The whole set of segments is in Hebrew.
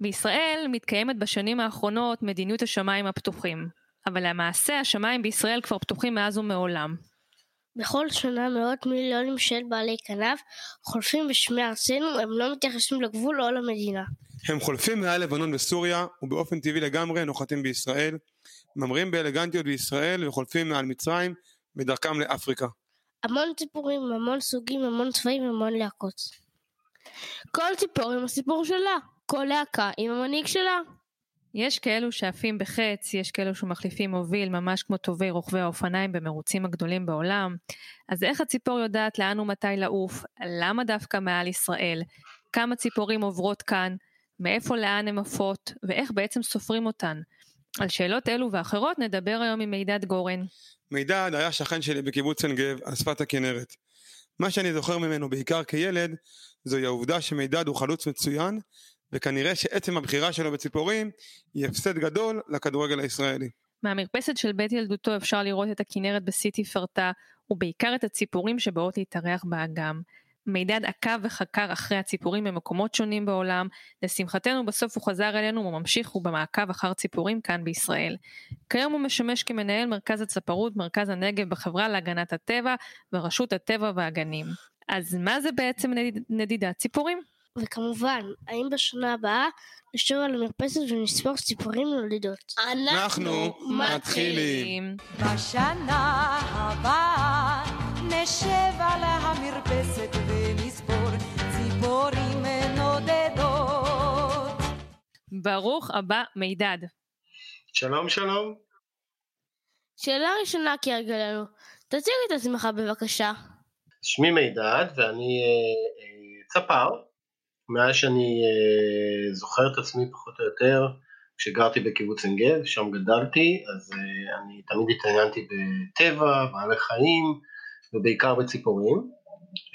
בישראל מתקיימת בשנים האחרונות מדיניות השמיים הפתוחים, אבל למעשה השמיים בישראל כבר פתוחים מאז ומעולם. בכל שנה מאות מיליונים של בעלי כנף חולפים בשמי ארצנו, הם לא מתייחסים לגבול או למדינה. הם חולפים מעל לבנון וסוריה, ובאופן טבעי לגמרי נוחתים בישראל, ממריאים באלגנטיות בישראל וחולפים מעל מצרים בדרכם לאפריקה. המון ציפורים, המון סוגים, המון צבעים, המון להקות. כל ציפור עם הסיפור שלה, כל להקה עם המנהיג שלה. יש כאלו שעפים בחץ, יש כאלו שמחליפים מוביל, ממש כמו טובי רוכבי האופניים במרוצים הגדולים בעולם. אז איך הציפור יודעת לאן ומתי לעוף? למה דווקא מעל ישראל? כמה ציפורים עוברות כאן? מאיפה לאן הן עפות? ואיך בעצם סופרים אותן? על שאלות אלו ואחרות נדבר היום עם מידד גורן. מידד היה שכן שלי בקיבוץ עין גב על שפת הכנרת. מה שאני זוכר ממנו בעיקר כילד זוהי העובדה שמידד הוא חלוץ מצוין וכנראה שעצם הבחירה שלו בציפורים היא הפסד גדול לכדורגל הישראלי. מהמרפסת של בית ילדותו אפשר לראות את הכנרת בשיא תפארתה ובעיקר את הציפורים שבאות להתארח באגם. מידד עקב וחקר אחרי הציפורים במקומות שונים בעולם, לשמחתנו בסוף הוא חזר אלינו וממשיך ובמעקב אחר ציפורים כאן בישראל. כיום הוא משמש כמנהל מרכז הצפרות מרכז הנגב בחברה להגנת הטבע ורשות הטבע והגנים. אז מה זה בעצם נדיד, נדידת ציפורים? וכמובן, האם בשנה הבאה נשב על המרפסת ונספור ציפורים נולדות? אנחנו מתחילים. בשנה הבאה נשב על המרפסת ונספור ציפורים נודדות. ברוך הבא מידד. שלום שלום. שאלה ראשונה כהרגלנו, תציג את עצמך בבקשה. שמי מידד ואני אה, אה, צפר. מאז שאני אה, זוכר את עצמי פחות או יותר, כשגרתי בקיבוץ עין גב, שם גדלתי, אז אה, אני תמיד התעניינתי בטבע, בעלי חיים, ובעיקר בציפורים.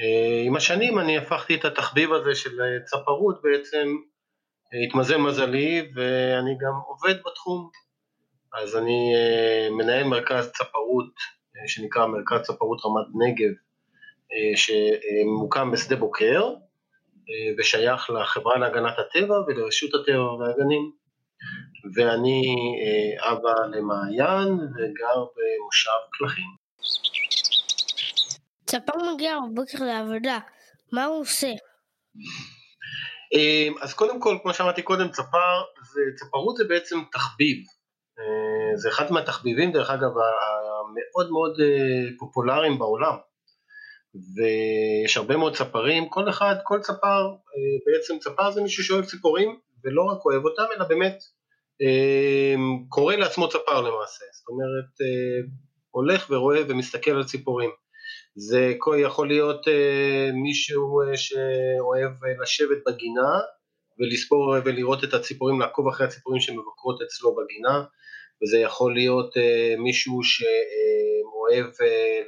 אה, עם השנים אני הפכתי את התחביב הזה של צפרות בעצם, התמזל מזלי ואני גם עובד בתחום. אז אני מנהל מרכז צפרות שנקרא מרכז צפרות רמת נגב, שממוקם בשדה בוקר, ושייך לחברה להגנת הטבע ולרשות הטבע והגנים. ואני אה, אבא למעיין וגר במושב קלחים. צפר מגיע בבוקר לעבודה, מה הוא עושה? אה, אז קודם כל, כמו שאמרתי קודם, צפר, זה, צפרות זה בעצם תחביב. אה, זה אחד מהתחביבים, דרך אגב, המאוד מאוד אה, פופולריים בעולם. ויש הרבה מאוד צפרים, כל אחד, כל צפר, אה, בעצם צפר זה מישהו שאוהב ציפורים, ולא רק אוהב אותם, אלא באמת אה, קורא לעצמו צפר למעשה, זאת אומרת, אה, הולך ורואה ומסתכל על ציפורים. זה יכול להיות מישהו שאוהב לשבת בגינה ולספור ולראות את הציפורים, לעקוב אחרי הציפורים שמבקרות אצלו בגינה, וזה יכול להיות מישהו שאוהב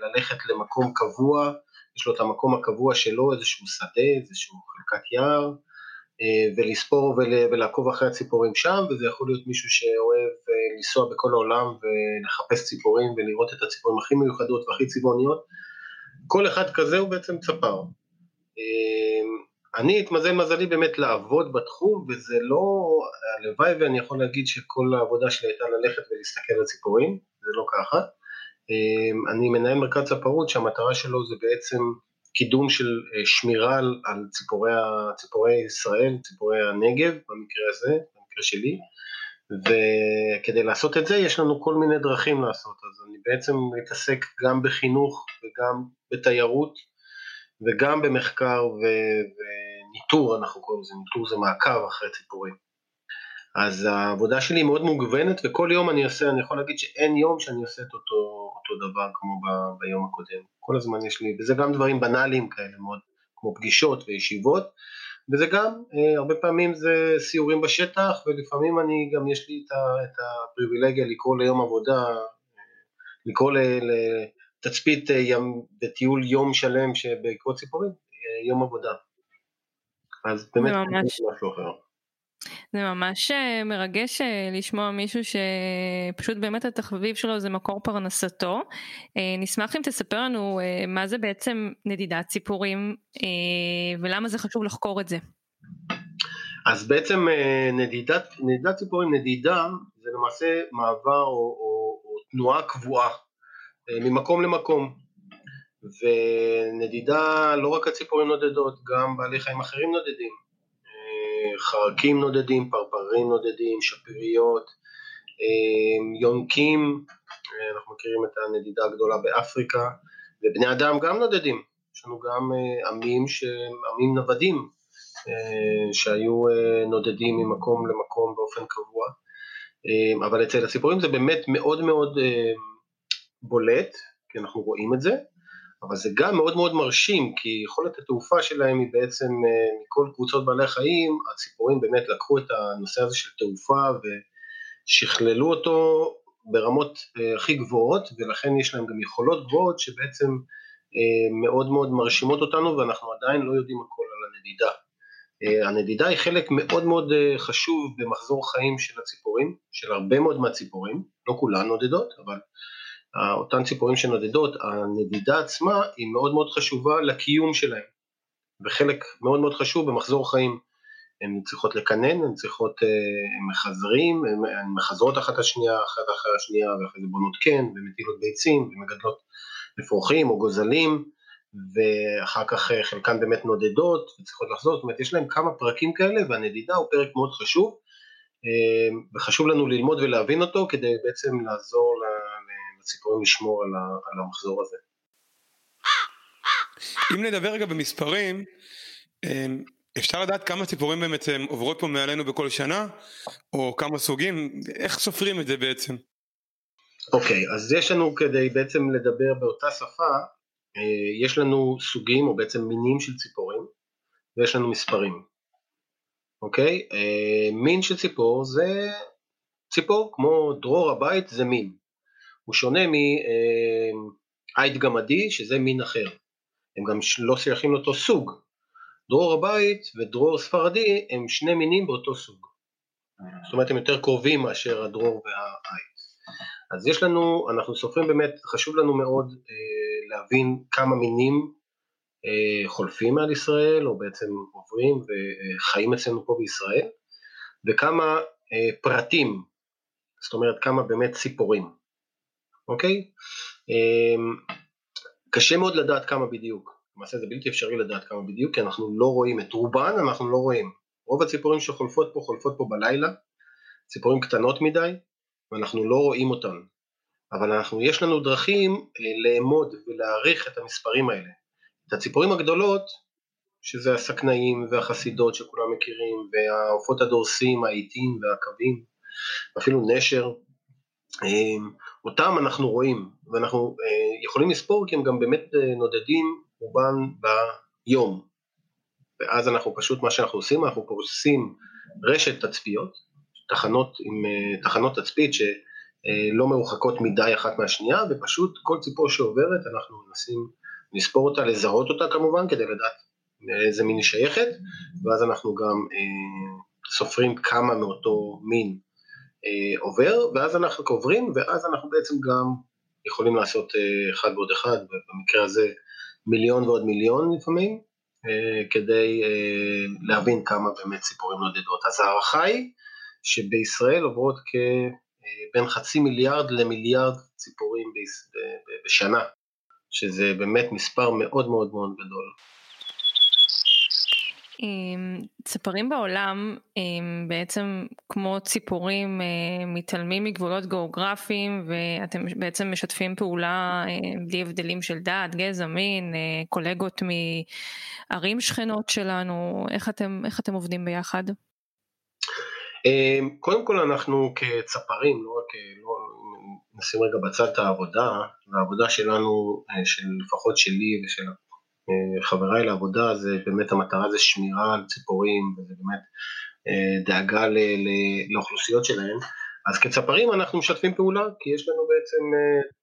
ללכת למקום קבוע יש לו את המקום הקבוע שלו, איזשהו שדה, איזשהו חלקת יער, אה, ולספור ולעקוב אחרי הציפורים שם, וזה יכול להיות מישהו שאוהב אה, לנסוע בכל העולם ולחפש ציפורים ולראות את הציפורים הכי מיוחדות והכי צבעוניות. כל אחד כזה הוא בעצם צפר. אה, אני התמזל מזלי באמת לעבוד בתחום, וזה לא, הלוואי ואני יכול להגיד שכל העבודה שלי הייתה ללכת ולהסתכל על ציפורים, זה לא ככה. אמ, אני מנהל מרכז צפרות שהמטרה שלו זה בעצם קידום של אה, שמירה על, ציפורי, ציפורי ישראל, ציפורי הנגב במקרה הזה, במקרה שלי, וכדי לעשות את זה יש לנו כל מיני דרכים לעשות, אז אני בעצם מתעסק גם בחינוך וגם בתיירות וגם במחקר וניטור, אנחנו קוראים לזה, ניטור זה מעקב אחרי ציפורים. אז העבודה שלי היא מאוד מוגוונת וכל יום אני עושה, אני יכול להגיד שאין יום שאני עושה את אותו, אותו דבר כמו ב, ביום הקודם. כל הזמן יש לי, וזה גם דברים בנאליים כאלה מאוד, כמו פגישות וישיבות, וזה גם, אה, הרבה פעמים זה סיורים בשטח ולפעמים אני גם יש לי את, ה, את הפריבילגיה לקרוא ליום עבודה, אה, לקרוא לתצפית אה, בטיול יום שלם שבעקבות ציפורים, אה, יום עבודה. אז באמת זה ממש משהו אחר. זה ממש אה, מרגש אה, לשמוע מישהו שפשוט באמת התחביב שלו זה מקור פרנסתו. אה, נשמח אם תספר לנו מה זה בעצם נדידת ציפורים ולמה זה חשוב לחקור את זה. אז בעצם נדידת, נדידת ציפורים, נדידה, זה למעשה מעבר או, או, או תנועה קבועה ממקום למקום. ונדידה, לא רק הציפורים נודדות, גם בעלי חיים אחרים נודדים. אה, חרקים נודדים, פרפרים נודדים, שפיריות, יונקים, אנחנו מכירים את הנדידה הגדולה באפריקה, ובני אדם גם נודדים. יש לנו גם עמים, עמים נוודים, אה, שהיו אה, נודדים ממקום למקום באופן קבוע, אה, אבל אצל הציפורים זה באמת מאוד מאוד בולט, כי אנחנו רואים את זה, אבל זה גם מאוד מאוד מרשים, כי יכולת התעופה שלהם היא בעצם מכל קבוצות בעלי החיים, הציפורים באמת לקחו את הנושא הזה של תעופה ושכללו אותו ברמות הכי גבוהות, ולכן יש להם גם יכולות גבוהות שבעצם מאוד מאוד מרשימות אותנו, ואנחנו עדיין לא יודעים הכל על הנדידה. אה, הנדידה היא חלק מאוד מאוד אה, חשוב במחזור חיים של הציפורים, של הרבה מאוד מהציפורים, לא כולן נודדות, אבל אה, אותן ציפורים שנודדות, הנדידה עצמה היא מאוד מאוד חשובה לקיום שלהם, וחלק מאוד מאוד חשוב במחזור חיים. הן צריכות לקנן, הן צריכות, הן מחזרים, הן מחזרות אחת השנייה, אחת אחרי השנייה, ואחרי זה בונות קן, ומטילות ביצים, ומגדלות אפרוחים או גוזלים, ואחר כך אה, חלקן באמת נודדות וצריכות לחזור, זאת אומרת יש להם כמה פרקים כאלה והנדידה הוא פרק מאוד חשוב אה, וחשוב לנו ללמוד ולהבין אותו כדי בעצם לעזור לציפורים לשמור על המחזור הזה. אם נדבר רגע במספרים, אה, אפשר לדעת כמה ציפורים באמת עוברות פה מעלינו בכל שנה, או כמה סוגים, איך סופרים את זה בעצם? אוקיי, okay, אז יש לנו כדי בעצם לדבר באותה שפה, אה, יש לנו סוגים או בעצם מינים של ציפורים ויש לנו מספרים, אוקיי? אה, מין של ציפור זה ציפור, כמו דרור הבית זה מין. הוא שונה מעייט אה, גמדי שזה מין אחר. הם גם לא שייכים לאותו סוג. דרור הבית ודרור ספרדי הם שני מינים באותו סוג. זאת אומרת הם יותר קרובים מאשר הדרור והעייט. אז יש לנו, אנחנו סופרים באמת, חשוב לנו מאוד אה, להבין כמה מינים אה, חולפים על ישראל, או בעצם עוברים וחיים אצלנו פה בישראל, וכמה אה, פרטים, זאת אומרת כמה באמת ציפורים, אוקיי? אה, קשה מאוד לדעת כמה בדיוק, למעשה זה בלתי אפשרי לדעת כמה בדיוק, כי אנחנו לא רואים את רובן, אנחנו לא רואים. רוב הציפורים שחולפות פה חולפות פה בלילה, ציפורים קטנות מדי, ואנחנו לא רואים אותן, אבל אנחנו, יש לנו דרכים אה, לאמוד ולהעריך את המספרים האלה. את הציפורים הגדולות, שזה הסכנאים והחסידות שכולם מכירים, והעופות הדורסים, העיתים והקווים, אפילו נשר, אה, אותם אנחנו רואים, ואנחנו אה, יכולים לספור כי הם גם באמת נודדים רובם ביום. ואז אנחנו פשוט, מה שאנחנו עושים, אנחנו פורסים רשת תצפיות, תחנות, עם, אה, תחנות תצפית שלא מרוחקות מדי אחת מהשנייה, ופשוט כל ציפור שעוברת אנחנו מנסים לספור אותה, לזהות אותה כמובן, כדי לדעת לאיזה מין היא שייכת, ואז אנחנו גם אה, סופרים כמה מאותו מין אה, עובר, ואז אנחנו קוברים, ואז אנחנו בעצם גם יכולים לעשות אה, אחד ועוד אחד, ובמקרה הזה מיליון ועוד מיליון לפעמים, אה, כדי אה, להבין כמה באמת ציפורים נודדות. אז ההערכה היא שבישראל עוברות כבין חצי מיליארד למיליארד ציפורים בשנה, שזה באמת מספר מאוד מאוד מאוד גדול. צפרים בעולם בעצם כמו ציפורים אה, מתעלמים מגבולות גיאוגרפיים ואתם בעצם משתפים פעולה אה, בלי הבדלים של דת, גזע, מין, אה, קולגות מערים שכנות שלנו, איך אתם, איך אתם עובדים ביחד? קודם כל אנחנו כצפרים, לא רק, לא, נשים רגע בצד את העבודה, העבודה שלנו, של, לפחות שלי ושל חבריי לעבודה, זה באמת המטרה זה שמירה על ציפורים, וזה באמת אה, דאגה ל, ל, לאוכלוסיות שלהם. אז כצפרים אנחנו משתפים פעולה, כי יש לנו בעצם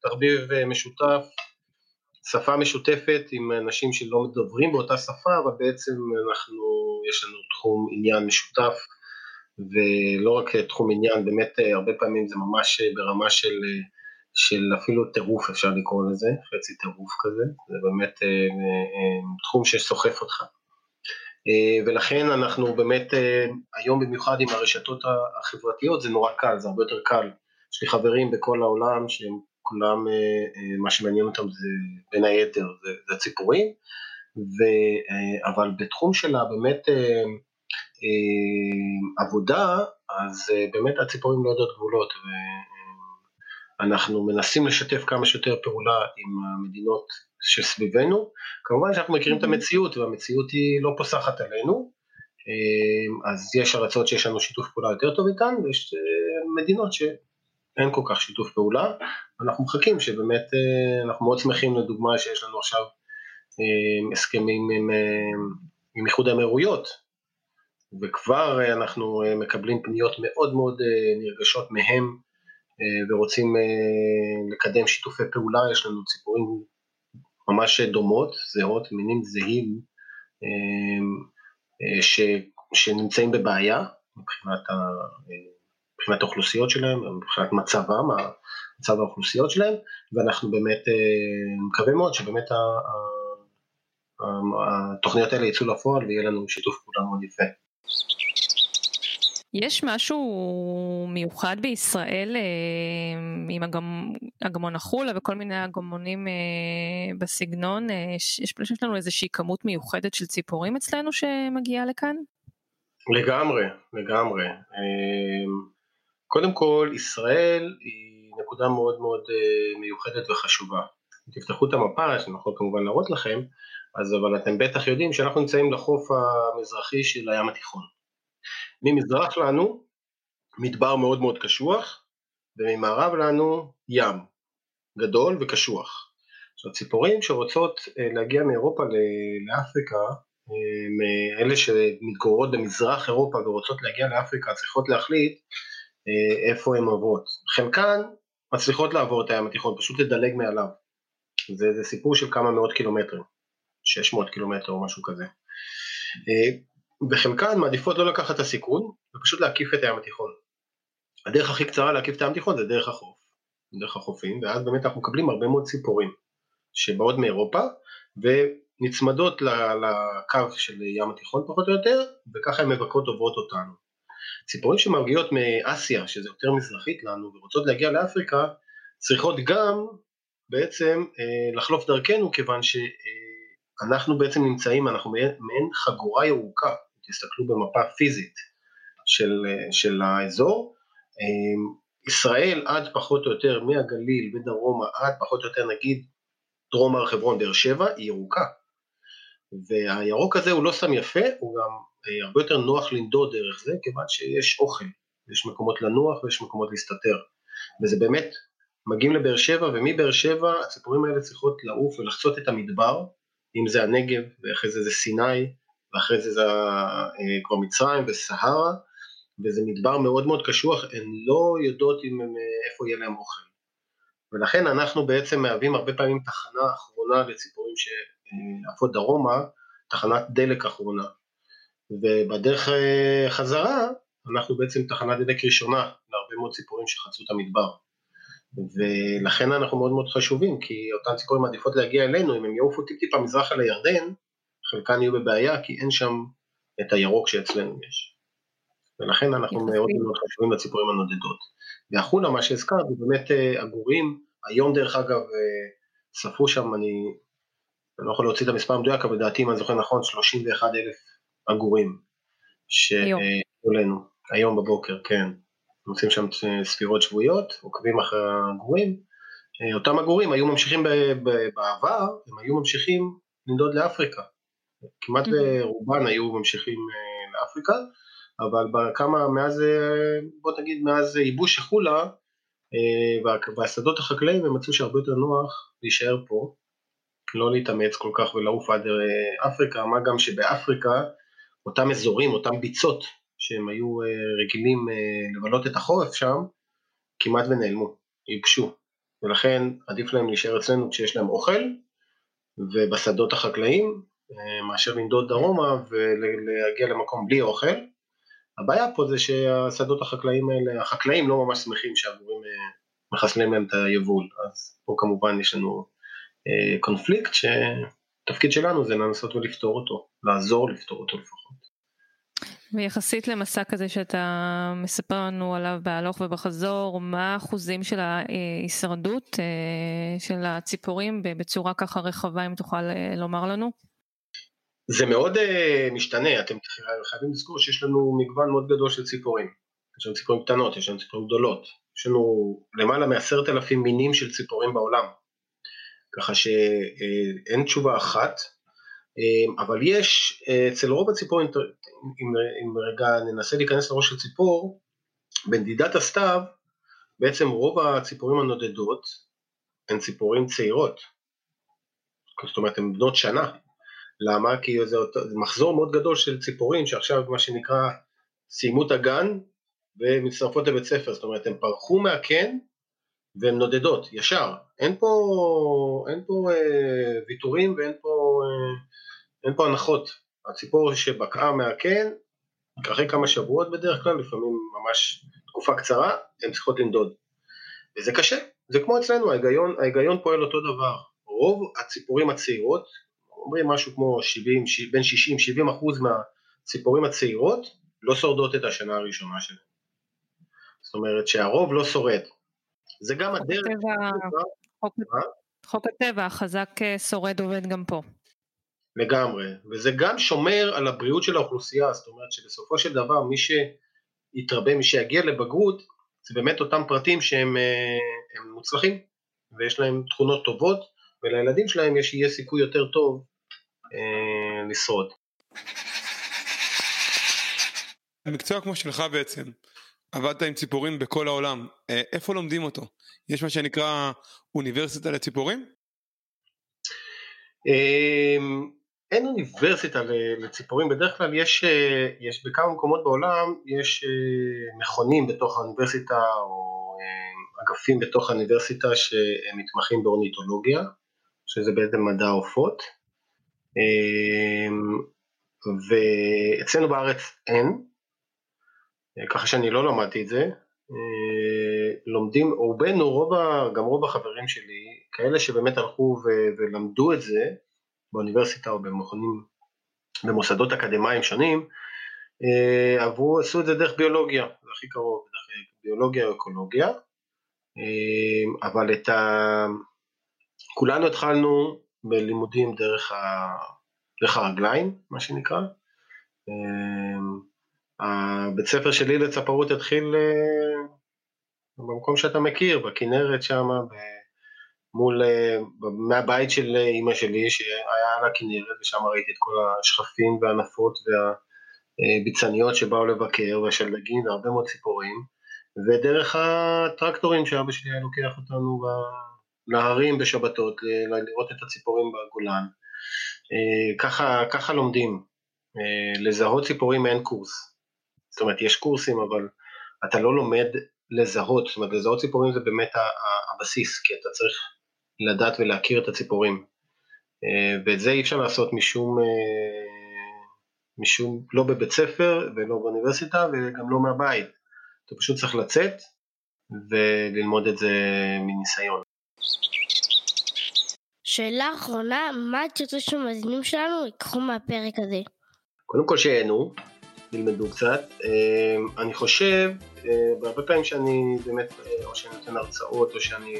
תחביב משותף, שפה משותפת עם אנשים שלא מדברים באותה שפה, אבל בעצם אנחנו, יש לנו תחום עניין משותף. ולא רק תחום עניין, באמת אה, הרבה פעמים זה ממש אה, ברמה של, אה, של אפילו טירוף אפשר לקרוא לזה, חצי טירוף כזה, זה באמת תחום שסוחף אותך. אה, ולכן אנחנו באמת אה, היום במיוחד עם הרשתות החברתיות זה נורא קל, זה הרבה יותר קל. יש לי חברים בכל העולם שהם כולם, מה שמעניין אותם זה בין היתר זה, זה ציפורים, ו, אבל בתחום שלה באמת עבודה, אז באמת הציפורים לא יודעות גבולות. אנחנו מנסים לשתף כמה שיותר פעולה עם המדינות שסביבנו. כמובן שאנחנו מכירים את המציאות, והמציאות היא לא פוסחת עלינו, אה, אז יש ארצות שיש לנו שיתוף פעולה יותר טוב איתן, ויש אה, מדינות שאין כל כך שיתוף פעולה. אנחנו מחכים שבאמת, אה, אנחנו מאוד שמחים לדוגמה שיש לנו עכשיו הסכמים עם, עם איחוד האמירויות, וכבר אנחנו מקבלים פניות מאוד מאוד נרגשות מהם ורוצים לקדם שיתופי פעולה, יש לנו ציפורים ממש דומות, זהות, מינים זהים, אה, ש, שנמצאים בבעיה מבחינת, ה, מבחינת האוכלוסיות שלהם, מבחינת מצבם, מצב האוכלוסיות שלהם, ואנחנו באמת אה, מקווים מאוד שבאמת התוכניות האלה יצאו לפועל ויהיה לנו שיתוף פעולה מאוד יפה. יש משהו מיוחד בישראל אה, עם אגמון החולה וכל מיני אגמונים אה, בסגנון? אה, יש, יש לנו איזושהי כמות מיוחדת של ציפורים אצלנו שמגיעה לכאן? לגמרי, לגמרי. קודם כל, ישראל היא נקודה מאוד מאוד מיוחדת וחשובה. תפתחו את המפה, שאני יכול כמובן להראות לכם, אז אבל אתם בטח יודעים שאנחנו נמצאים לחוף המזרחי של הים התיכון. ממזרח לנו מדבר מאוד מאוד קשוח, וממערב לנו ים גדול וקשוח. עכשיו ציפורים שרוצות אה, להגיע מאירופה לאפריקה, אה, מאלה שמתגוררות במזרח אירופה ורוצות להגיע לאפריקה צריכות להחליט אה, איפה הן עוברות. חלקן מצליחות לעבור את הים התיכון, פשוט לדלג מעליו. זה, זה סיפור של כמה מאות קילומטרים, 600 קילומטר או משהו כזה. וחלקן מעדיפות לא לקחת את הסיכון ופשוט להקיף את הים התיכון. הדרך הכי קצרה להקיף את הים התיכון זה דרך החוף, דרך החופים, ואז באמת אנחנו מקבלים הרבה מאוד ציפורים שבאות מאירופה ונצמדות לקו של ים התיכון פחות או יותר, וככה הן מבקרות עוברות אותנו. ציפורים שמגיעות מאסיה, שזה יותר מזרחית לנו, ורוצות להגיע לאפריקה, צריכות גם בעצם אה, לחלוף דרכנו, כיוון ש... אה, בעצם נמצאים, אנחנו מעין חגורה ירוקה, תסתכלו במפה פיזית של, של האזור, אמ, ישראל עד פחות או יותר מהגליל ודרומה עד פחות או יותר נגיד דרום הר חברון, באר שבע, היא ירוקה. והירוק הזה הוא לא סתם יפה, הוא גם אה, הרבה יותר נוח לנדוד דרך זה, כיוון שיש אוכל, יש מקומות לנוח ויש מקומות להסתתר. וזה באמת, מגיעים לבאר שבע, ומבאר שבע הציפורים האלה צריכות לעוף ולחצות את המדבר, אם זה הנגב, ואחרי זה זה סיני, ואחרי זה זה אה, כבר מצרים וסהרה, וזה מדבר מאוד מאוד קשוח, הן לא יודעות אם הם, אה, איפה יהיה להם אוכל. ולכן אנחנו בעצם מהווים הרבה פעמים תחנה אחרונה לציפורים שעפות דרומה, תחנת דלק אחרונה. ובדרך אה, חזרה, אנחנו בעצם תחנת דלק ראשונה להרבה מאוד ציפורים שחצו את המדבר. ולכן אנחנו מאוד מאוד חשובים, כי אותן ציפורים מעדיפות להגיע אלינו, אם הם יעופו טיפ טיפה מזרחה לירדן, חלקן יהיו בבעיה, כי אין שם את הירוק שאצלנו יש. ולכן אנחנו מאוד מאוד חשובים לציפורים הנודדות. והחולה, מה שהזכרת, זה באמת אה, עגורים, היום דרך אגב אה, ספרו שם, אני, אני לא יכול להוציא את המספר המדויק, אבל לדעתי, אם אני זוכר נכון, 31 אלף עגורים. שהיו לנו, היום בבוקר, כן. עושים שם ספירות שבועיות, עוקבים אחרי הגורים. אה, אותם הגורים היו ממשיכים בעבר, הם היו ממשיכים לנדוד לאפריקה. כמעט ברובן היו ממשיכים אה, לאפריקה, אבל בכמה, מאז, אה, בוא נגיד, מאז ייבוש החולה והשדות החקלאיים הם מצאו שהרבה יותר נוח להישאר פה, לא להתאמץ כל כך ולעוף עד אפריקה, מה גם שבאפריקה אותם אזורים, אותם ביצות שהם היו אה, רגילים אה, לבלות את החורף שם, כמעט ונעלמו, ייבשו. ולכן עדיף להם להישאר אצלנו כשיש להם אוכל, ובשדות החקלאים, אה, מאשר לנדוד דרומה ולהגיע למקום בלי אוכל. הבעיה פה זה שהשדות החקלאים האלה, החקלאים לא ממש שמחים שהגורים מחסלים להם את היבול, אז פה כמובן יש לנו קונפליקט ש... התפקיד שלנו זה לנסות ולפתור אותו, לעזור לפתור אותו לפחות. ויחסית למסע כזה שאתה מספר לנו עליו בהלוך ובחזור, מה האחוזים של ההישרדות אה, של הציפורים בצורה ככה רחבה, אם תוכל אה, לומר לנו? זה מאוד uh, משתנה, אתם חייבים לזכור שיש לנו מגוון מאוד גדול של ציפורים. יש לנו ציפורים קטנות, יש לנו ציפורים גדולות. יש לנו למעלה מעשרת אלפים מינים של ציפורים בעולם. ככה שאין תשובה אחת, אבל יש אצל רוב הציפורים, אם, אם רגע ננסה להיכנס לראש של ציפור, בנדידת הסתיו בעצם רוב הציפורים הנודדות הן ציפורים צעירות, זאת אומרת הן בנות שנה, למה? כי זה, מחזור מאוד גדול של ציפורים שעכשיו מה שנקרא סיימו את הגן ומצטרפות לבית ספר, זאת אומרת הן פרחו מהקן והן נודדות ישר, אין פה, אין פה אה, ויתורים ואין פה, אה, פה הנחות, הציפור שבקעה מהקן, אחרי כמה שבועות בדרך כלל, לפעמים ממש תקופה קצרה, הן צריכות לנדוד. וזה קשה, זה כמו אצלנו, ההיגיון, ההיגיון פועל אותו דבר. רוב הציפורים הצעירות, אומרים משהו כמו 70, בין 60-70 אחוז מהציפורים הצעירות, לא שורדות את השנה הראשונה שלהן. זאת אומרת שהרוב לא שורד. זה גם הדרך... חוק, הטבע החזק אה, שורד עובד גם פה. לגמרי, וזה גם שומר על הבריאות של האוכלוסייה, זאת אומרת שבסופו של דבר מי שיתרבה, מי שיגיע לבגרות, זה באמת אותם פרטים שהם אה, מוצלחים, ויש להם תכונות טובות, ולילדים שלהם יש, יהיה סיכוי יותר טוב לשרוד. המקצוע כמו שלך בעצם, עבדת עם ציפורים בכל העולם, אה, איפה לומדים אותו? יש מה שנקרא אוניברסיטה לציפורים? אמ, אין אוניברסיטה לציפורים, בדרך כלל יש, אה, יש בכמה מקומות בעולם, יש אה, מכונים בתוך האוניברסיטה או אה, אגפים בתוך האוניברסיטה שהם מתמחים באורניתולוגיה, שזה בעצם מדע העופות, ואצלנו בארץ אין, ככה שאני לא למדתי את זה, לומדים, רובנו, רוב, גם רוב החברים שלי, כאלה שבאמת הלכו ולמדו את זה, באוניברסיטה או במכונים, במוסדות אקדמיים שונים, אה, עברו, עשו את זה דרך ביולוגיה, זה הכי קרוב, דרך ביולוגיה או אקולוגיה, אה, אבל את ה... כולנו התחלנו בלימודים דרך, ה... דרך הרגליים, מה שנקרא. אה, הבית ספר שלי לצפרות התחיל במקום שאתה מכיר, בכנרת שם, מול, אה, מהבית של אה, אימא שלי שהיה על הכנרת ושם ראיתי את כל השכפים והנפות והביצניות שבאו לבקר והשלגים והרבה מאוד ציפורים ודרך הטרקטורים שאבא שלי היה לוקח אותנו להרים בשבתות לראות את הציפורים בגולן אה, ככה, ככה לומדים לזהות ציפורים אין קורס זאת אומרת יש קורסים אבל אתה לא לומד לזהות, זאת אומרת לזהות ציפורים זה באמת הבסיס, כי אתה צריך לדעת ולהכיר את הציפורים. אה, ואת זה אי אפשר לעשות משום, אה, משום, לא בבית ספר ולא באוניברסיטה וגם לא מהבית. אתה פשוט צריך לצאת וללמוד את זה מניסיון. שאלה אחרונה, מה את רוצה שהמאזינים שלנו ייקחו מהפרק הזה? קודם כל שיהנו, ילמדו קצת. אה, אני חושב, בהרבה פעמים שאני באמת, או שאני נותן הרצאות או שאני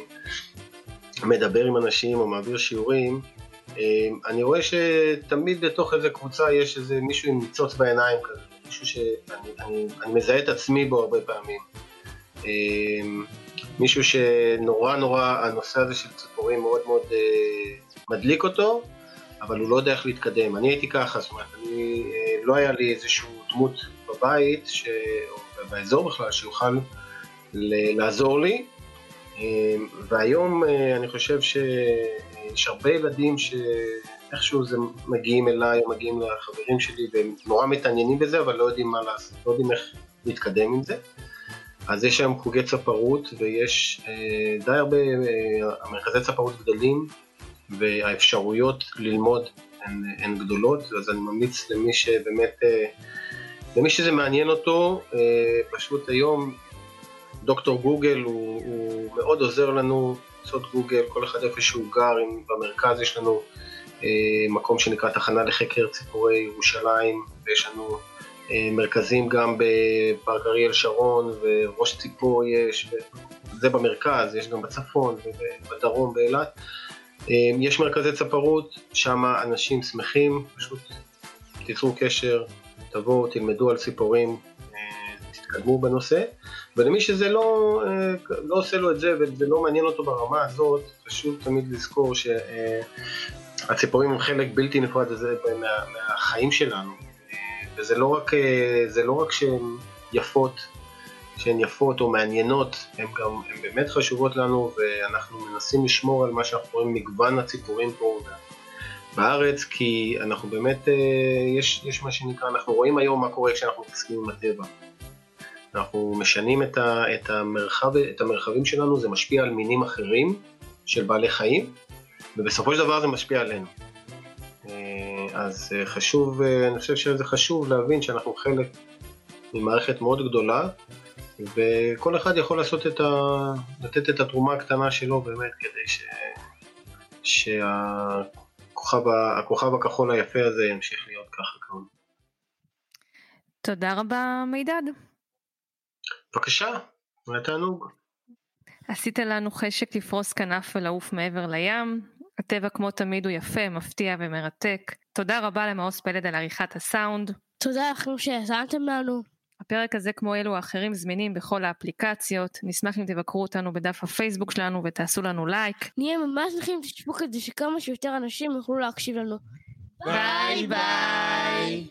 מדבר עם אנשים או מעביר שיעורים, אמ, אני רואה שתמיד בתוך איזה קבוצה יש איזה מישהו עם ניצוץ בעיניים כזה, מישהו שאני אני, אני מזהה את עצמי בו הרבה פעמים. מישהו שנורא נורא הנושא הזה של ציפורים מאוד מאוד אה, מדליק אותו, אבל הוא לא יודע איך להתקדם. אני הייתי ככה, זאת אומרת, אני, אה, לא היה לי איזשהו דמות בבית, ש... או באזור בכלל, שיוכל לעזור לי, אמ, והיום אה, אני חושב שיש הרבה ילדים שאיכשהו זה מגיעים אליי או מגיעים לחברים שלי והם נורא מתעניינים בזה אבל לא יודעים מה לעשות, לא יודעים איך להתקדם עם זה. אז יש היום חוגי צפרות ויש אה, די הרבה, אה, מרכזי צפרות גדולים והאפשרויות ללמוד הן, הן גדולות, אז אני ממליץ למי שבאמת, למי שזה מעניין אותו, פשוט היום דוקטור גוגל הוא, הוא מאוד עוזר לנו לעשות גוגל, כל אחד איפה שהוא גר, אם במרכז יש לנו מקום שנקרא תחנה לחקר ציפורי ירושלים, ויש לנו מרכזים גם בפארק אריאל שרון וראש ציפור יש, זה במרכז, יש גם בצפון ובדרום באילת. יש מרכזי צפרות, שם אנשים שמחים, פשוט תיצרו קשר, תבואו, תלמדו על ציפורים, תתקדמו בנושא, ולמי שזה לא, לא עושה לו את זה וזה לא מעניין אותו ברמה הזאת, חשוב תמיד לזכור שהציפורים הם חלק בלתי נפרד מה, מהחיים שלנו, וזה לא רק, לא רק שהן יפות, שהן יפות או מעניינות, הן גם, הן באמת חשובות לנו ואנחנו מנסים לשמור על מה שאנחנו קוראים מגוון הציפורים פה בארץ, כי אנחנו באמת, יש, יש מה שנקרא, אנחנו רואים היום מה קורה כשאנחנו מתעסקים עם הטבע. אנחנו משנים את, ה, את, המרחב, את המרחבים שלנו, זה משפיע על מינים אחרים של בעלי חיים, ובסופו של דבר זה משפיע עלינו. אז חשוב, אני חושב שזה חשוב להבין שאנחנו חלק ממערכת מאוד גדולה, וכל אחד יכול לעשות את ה... לתת את התרומה הקטנה שלו באמת, כדי ש... שהכוכב הכחול היפה הזה ימשיך להיות ככה כאן. תודה רבה מידד. בבקשה, היה תענוג. עשית לנו חשק לפרוס כנף ולעוף מעבר לים. הטבע כמו תמיד הוא יפה, מפתיע ומרתק. תודה רבה למעוז פלד על עריכת הסאונד. תודה לכם שהאזנתם לנו. הפרק הזה כמו אלו האחרים זמינים בכל האפליקציות. נשמח אם תבקרו אותנו בדף הפייסבוק שלנו ותעשו לנו לייק. נהיה ממש שמחים שתשבו כדי שכמה שיותר אנשים יוכלו להקשיב לנו. ביי ביי.